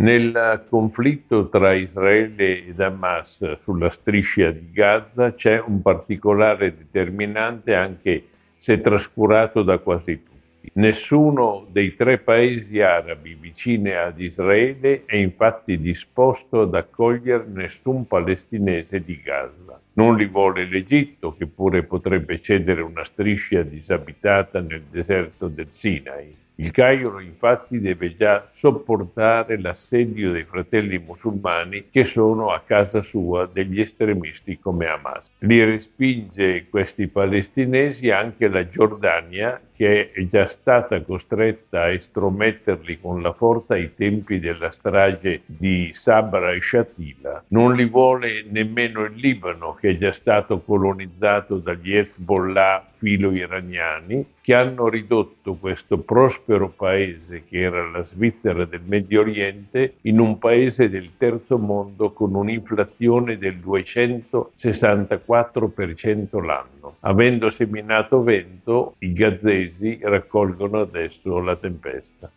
Nel conflitto tra Israele ed Hamas sulla striscia di Gaza c'è un particolare determinante anche se trascurato da quasi tutti. Nessuno dei tre paesi arabi vicini ad Israele è infatti disposto ad accogliere nessun palestinese di Gaza. Non li vuole l'Egitto, che pure potrebbe cedere una striscia disabitata nel deserto del Sinai. Il Cairo infatti deve già sopportare l'assedio dei fratelli musulmani che sono a casa sua degli estremisti come Hamas. Li respinge questi palestinesi anche la Giordania che è già stata costretta a estrometterli con la forza ai tempi della strage di Sabra e Shatila. Non li vuole nemmeno il Libano che è già stato colonizzato dagli Hezbollah filo-iraniani che hanno ridotto questo prospero paese che era la Svizzera del Medio Oriente in un paese del terzo mondo con un'inflazione del 264% l'anno. Avendo seminato vento, i gazzesi raccolgono adesso la tempesta.